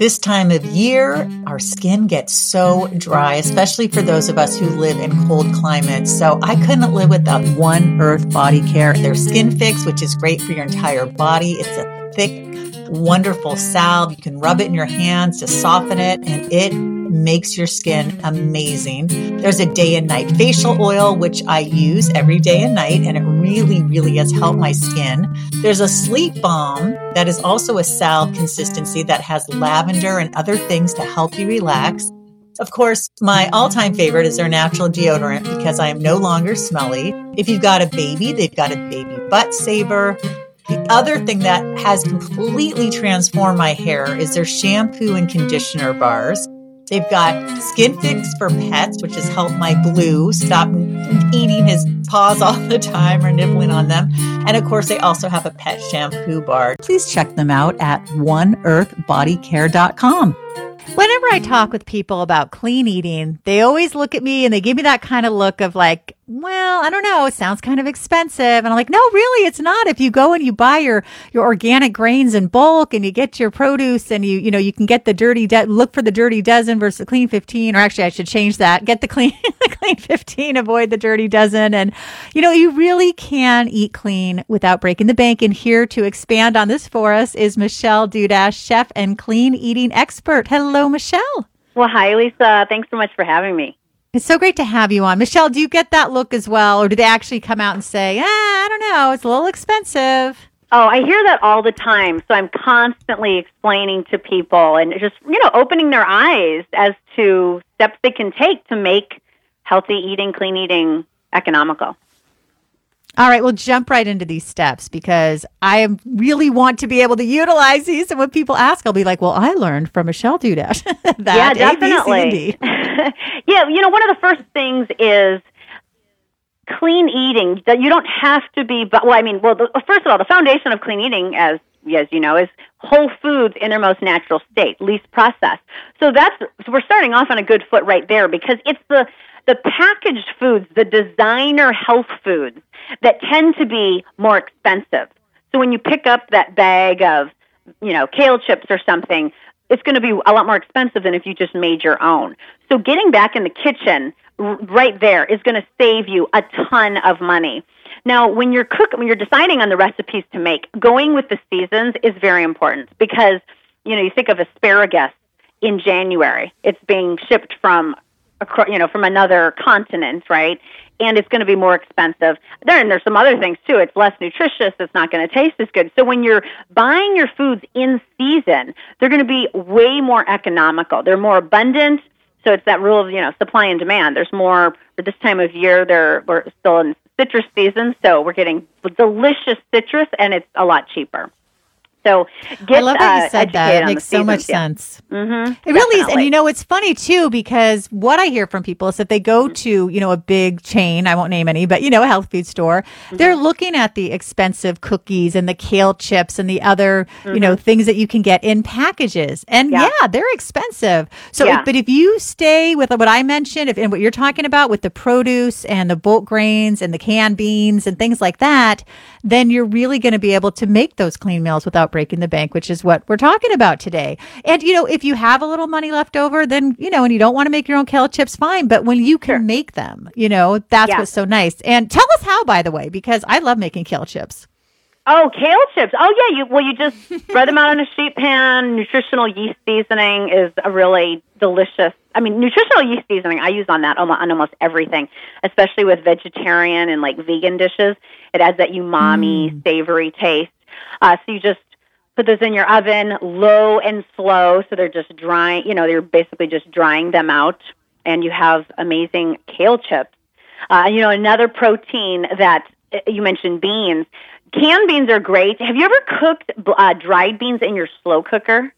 This time of year, our skin gets so dry, especially for those of us who live in cold climates. So I couldn't live without One Earth Body Care. Their Skin Fix, which is great for your entire body. It's a thick, wonderful salve. You can rub it in your hands to soften it, and it makes your skin amazing. There's a day and night facial oil, which I use every day and night, and it really, really has helped my skin. There's a sleep balm that is also a salve consistency that has lavender and other things to help you relax. Of course, my all time favorite is their natural deodorant because I am no longer smelly. If you've got a baby, they've got a baby butt saver. The other thing that has completely transformed my hair is their shampoo and conditioner bars. They've got Skin Fix for pets, which has helped my blue stop eating his paws all the time or nibbling on them. And of course, they also have a pet shampoo bar. Please check them out at oneearthbodycare.com. Whenever I talk with people about clean eating, they always look at me and they give me that kind of look of like, well, I don't know. It sounds kind of expensive. And I'm like, no, really, it's not. If you go and you buy your, your organic grains in bulk and you get your produce and you, you know, you can get the dirty, de- look for the dirty dozen versus the clean 15, or actually I should change that. Get the clean, the clean 15, avoid the dirty dozen. And, you know, you really can eat clean without breaking the bank. And here to expand on this for us is Michelle Dudash, chef and clean eating expert. Hello, Michelle. Well, hi, Lisa. Thanks so much for having me. It's so great to have you on. Michelle, do you get that look as well? Or do they actually come out and say, ah, I don't know, it's a little expensive? Oh, I hear that all the time. So I'm constantly explaining to people and just, you know, opening their eyes as to steps they can take to make healthy eating, clean eating economical. All right, we'll jump right into these steps because I really want to be able to utilize these. And when people ask, I'll be like, "Well, I learned from Michelle Dudash." that yeah, definitely. yeah, you know, one of the first things is clean eating. That you don't have to be. But well, I mean, well, the, first of all, the foundation of clean eating, as as you know, is whole foods in their most natural state, least processed. So that's so we're starting off on a good foot right there because it's the the packaged foods, the designer health foods that tend to be more expensive. So when you pick up that bag of, you know, kale chips or something, it's going to be a lot more expensive than if you just made your own. So getting back in the kitchen right there is going to save you a ton of money. Now, when you're cook when you're deciding on the recipes to make, going with the seasons is very important because, you know, you think of asparagus in January. It's being shipped from you know, from another continent, right? And it's going to be more expensive. Then there's some other things too. It's less nutritious. It's not going to taste as good. So when you're buying your foods in season, they're going to be way more economical. They're more abundant. So it's that rule of you know supply and demand. There's more for this time of year. There we're still in citrus season, so we're getting delicious citrus, and it's a lot cheaper. So get, I love that you uh, said that. It makes so much yeah. sense. Mm-hmm, it really is. And you know, it's funny too, because what I hear from people is that they go mm-hmm. to, you know, a big chain, I won't name any, but, you know, a health food store. Mm-hmm. They're looking at the expensive cookies and the kale chips and the other, you know, mm-hmm. things that you can get in packages. And yeah, yeah they're expensive. So, yeah. if, but if you stay with what I mentioned, if, and what you're talking about with the produce and the bulk grains and the canned beans and things like that, then you're really going to be able to make those clean meals without breaking the bank, which is what we're talking about today. And, you know, if you have a little money left over, then, you know, and you don't want to make your own kale chips, fine. But when you can sure. make them, you know, that's yeah. what's so nice. And tell us how, by the way, because I love making kale chips. Oh, kale chips. Oh, yeah. You well, you just spread them out in a sheet pan. Nutritional yeast seasoning is a really delicious. I mean, nutritional yeast seasoning I use on that on almost everything, especially with vegetarian and like vegan dishes. It adds that umami, mm. savory taste. Uh, so you just put those in your oven, low and slow, so they're just drying. You know, they're basically just drying them out, and you have amazing kale chips. Uh, you know, another protein that uh, you mentioned beans. Canned beans are great. Have you ever cooked uh, dried beans in your slow cooker?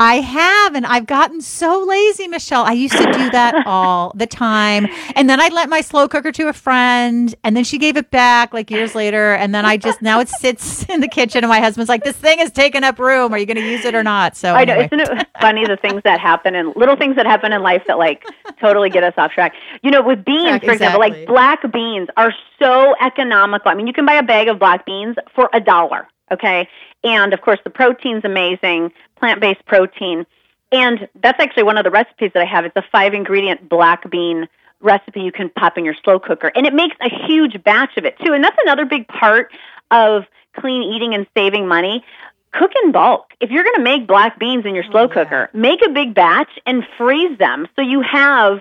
I have, and I've gotten so lazy, Michelle. I used to do that all the time. And then I'd let my slow cooker to a friend, and then she gave it back like years later. And then I just, now it sits in the kitchen, and my husband's like, this thing is taking up room. Are you going to use it or not? So I know. Isn't it funny the things that happen and little things that happen in life that like totally get us off track? You know, with beans, for example, like black beans are so economical. I mean, you can buy a bag of black beans for a dollar. Okay. And of course, the protein's amazing. Plant based protein. And that's actually one of the recipes that I have. It's a five ingredient black bean recipe you can pop in your slow cooker. And it makes a huge batch of it too. And that's another big part of clean eating and saving money. Cook in bulk. If you're going to make black beans in your slow oh, yeah. cooker, make a big batch and freeze them so you have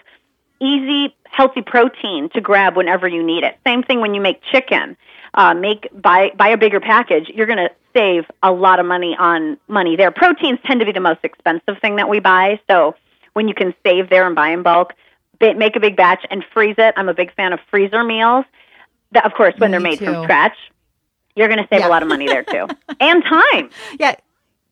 easy, healthy protein to grab whenever you need it. Same thing when you make chicken. Uh, make buy buy a bigger package. You're going to save a lot of money on money there. Proteins tend to be the most expensive thing that we buy, so when you can save there and buy in bulk, make a big batch and freeze it. I'm a big fan of freezer meals. That, of course, when Me they're made too. from scratch, you're going to save yeah. a lot of money there too, and time. Yeah,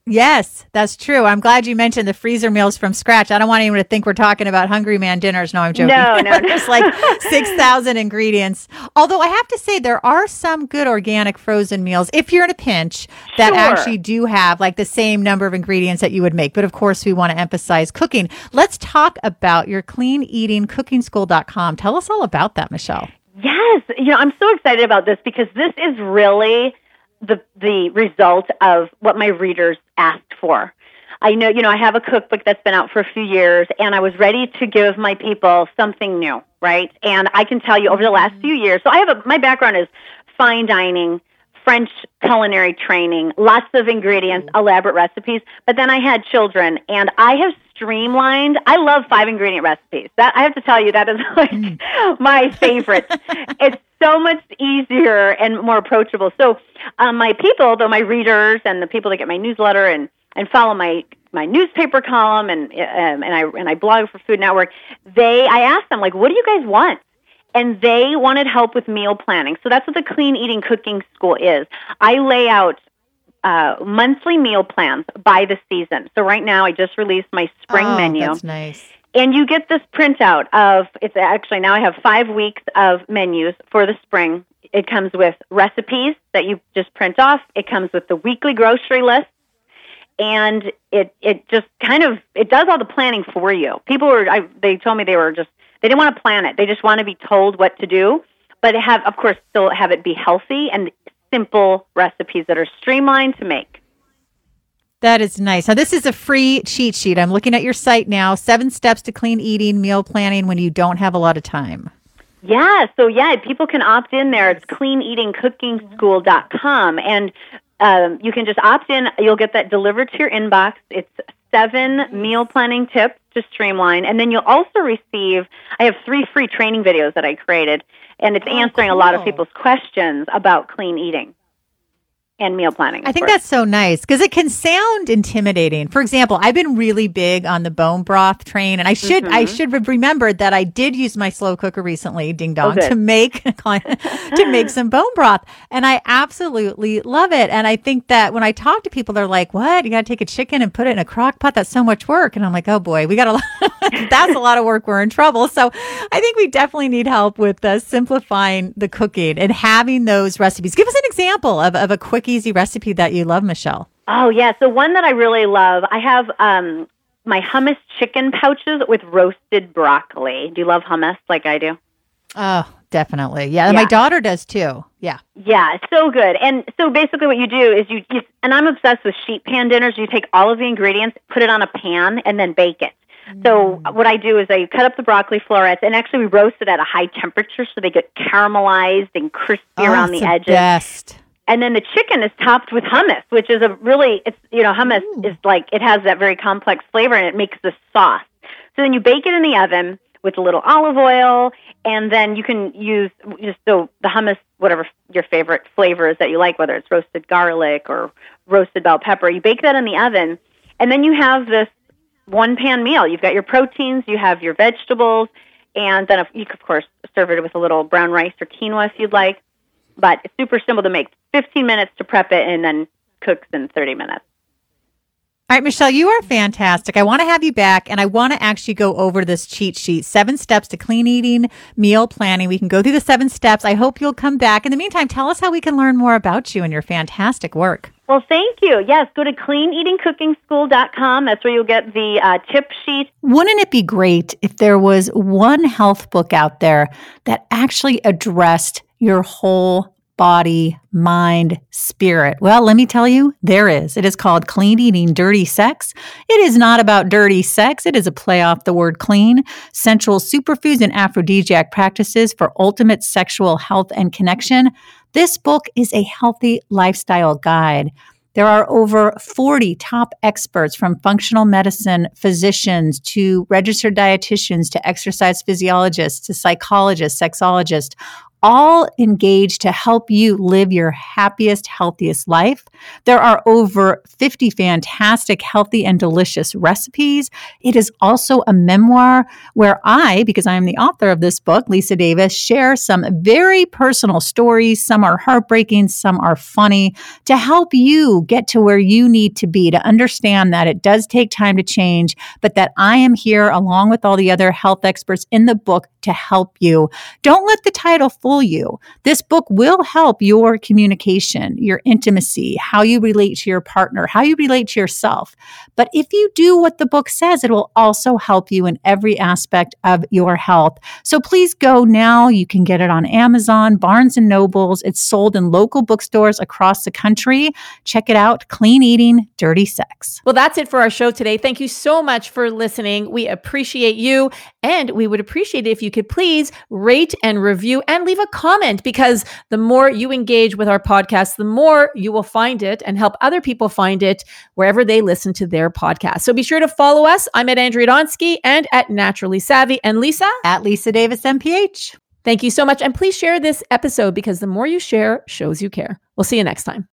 Yes, that's true. I'm glad you mentioned the freezer meals from scratch. I don't want anyone to think we're talking about Hungry Man dinners. No, I'm joking. No, no, no. There's like 6,000 ingredients. Although I have to say, there are some good organic frozen meals, if you're in a pinch, that sure. actually do have like the same number of ingredients that you would make. But of course, we want to emphasize cooking. Let's talk about your clean eating cooking cookingschool.com. Tell us all about that, Michelle. Yes. You know, I'm so excited about this because this is really the the result of what my readers asked for. I know, you know, I have a cookbook that's been out for a few years, and I was ready to give my people something new, right? And I can tell you, over the last mm-hmm. few years, so I have a my background is fine dining, French culinary training, lots of ingredients, mm-hmm. elaborate recipes. But then I had children, and I have streamlined. I love five ingredient recipes. That I have to tell you, that is like mm. my favorite. it's so much easier and more approachable. So, um, my people, though my readers and the people that get my newsletter and and follow my my newspaper column and um, and I and I blog for Food Network, they I asked them like, what do you guys want? And they wanted help with meal planning. So that's what the Clean Eating Cooking School is. I lay out uh, monthly meal plans by the season. So right now, I just released my spring oh, menu. That's nice. And you get this printout of it's actually now I have five weeks of menus for the spring. It comes with recipes that you just print off. It comes with the weekly grocery list, and it it just kind of it does all the planning for you. People were I, they told me they were just they didn't want to plan it. They just want to be told what to do, but have of course still have it be healthy and simple recipes that are streamlined to make. That is nice. Now, this is a free cheat sheet. I'm looking at your site now. Seven steps to clean eating, meal planning when you don't have a lot of time. Yeah. So, yeah, people can opt in there. It's cleaneatingcookingschool.com. And um, you can just opt in. You'll get that delivered to your inbox. It's seven meal planning tips to streamline. And then you'll also receive, I have three free training videos that I created, and it's oh, answering a lot of people's questions about clean eating and meal planning. I think course. that's so nice because it can sound intimidating. For example, I've been really big on the bone broth train, and I should mm-hmm. I should have remembered that I did use my slow cooker recently, ding dong, okay. to make to make some bone broth, and I absolutely love it. And I think that when I talk to people, they're like, "What? You got to take a chicken and put it in a crock pot? That's so much work." And I'm like, "Oh boy, we got a lot. that's a lot of work. We're in trouble." So I think we definitely need help with uh, simplifying the cooking and having those recipes. Give us an example of of a quick easy recipe that you love, Michelle? Oh, yeah. So, one that I really love, I have um, my hummus chicken pouches with roasted broccoli. Do you love hummus like I do? Oh, definitely. Yeah, yeah. my daughter does too. Yeah. Yeah, so good. And so basically what you do is you, you and I'm obsessed with sheet pan dinners. You take all of the ingredients, put it on a pan and then bake it. So mm. what I do is I cut up the broccoli florets and actually we roast it at a high temperature so they get caramelized and crispy oh, around the, the edges. Best and then the chicken is topped with hummus, which is a really it's you know hummus Ooh. is like it has that very complex flavor and it makes the sauce. So then you bake it in the oven with a little olive oil, and then you can use just so the hummus whatever your favorite flavor is that you like, whether it's roasted garlic or roasted bell pepper. You bake that in the oven, and then you have this one pan meal. You've got your proteins, you have your vegetables, and then you can, of course serve it with a little brown rice or quinoa if you'd like but it's super simple to make. 15 minutes to prep it and then cooks in 30 minutes. All right, Michelle, you are fantastic. I want to have you back and I want to actually go over this cheat sheet seven steps to clean eating, meal planning. We can go through the seven steps. I hope you'll come back. In the meantime, tell us how we can learn more about you and your fantastic work. Well, thank you. Yes, go to cleaneatingcookingschool.com. That's where you'll get the uh, tip sheet. Wouldn't it be great if there was one health book out there that actually addressed your whole body, mind, spirit? Well, let me tell you, there is. It is called Clean Eating Dirty Sex. It is not about dirty sex, it is a play off the word clean. Central superfoods and aphrodisiac practices for ultimate sexual health and connection. This book is a healthy lifestyle guide. There are over 40 top experts from functional medicine physicians to registered dietitians to exercise physiologists to psychologists, sexologists, all engaged to help you live your happiest, healthiest life. There are over 50 fantastic, healthy, and delicious recipes. It is also a memoir where I, because I am the author of this book, Lisa Davis, share some very personal stories. Some are heartbreaking, some are funny, to help you get to where you need to be, to understand that it does take time to change, but that I am here along with all the other health experts in the book to help you. Don't let the title fool you. This book will help your communication, your intimacy, how you relate to your partner, how you relate to yourself. But if you do what the book says, it will also help you in every aspect of your health. So please go now. You can get it on Amazon, Barnes and Nobles. It's sold in local bookstores across the country. Check it out. Clean Eating, Dirty Sex. Well, that's it for our show today. Thank you so much for listening. We appreciate you and we would appreciate it if you could please rate and review and leave a comment because the more you engage with our podcast, the more you will find it and help other people find it wherever they listen to their podcast. So be sure to follow us. I'm at Andrea Donsky and at Naturally Savvy and Lisa at Lisa Davis MPH. Thank you so much. And please share this episode because the more you share shows you care. We'll see you next time.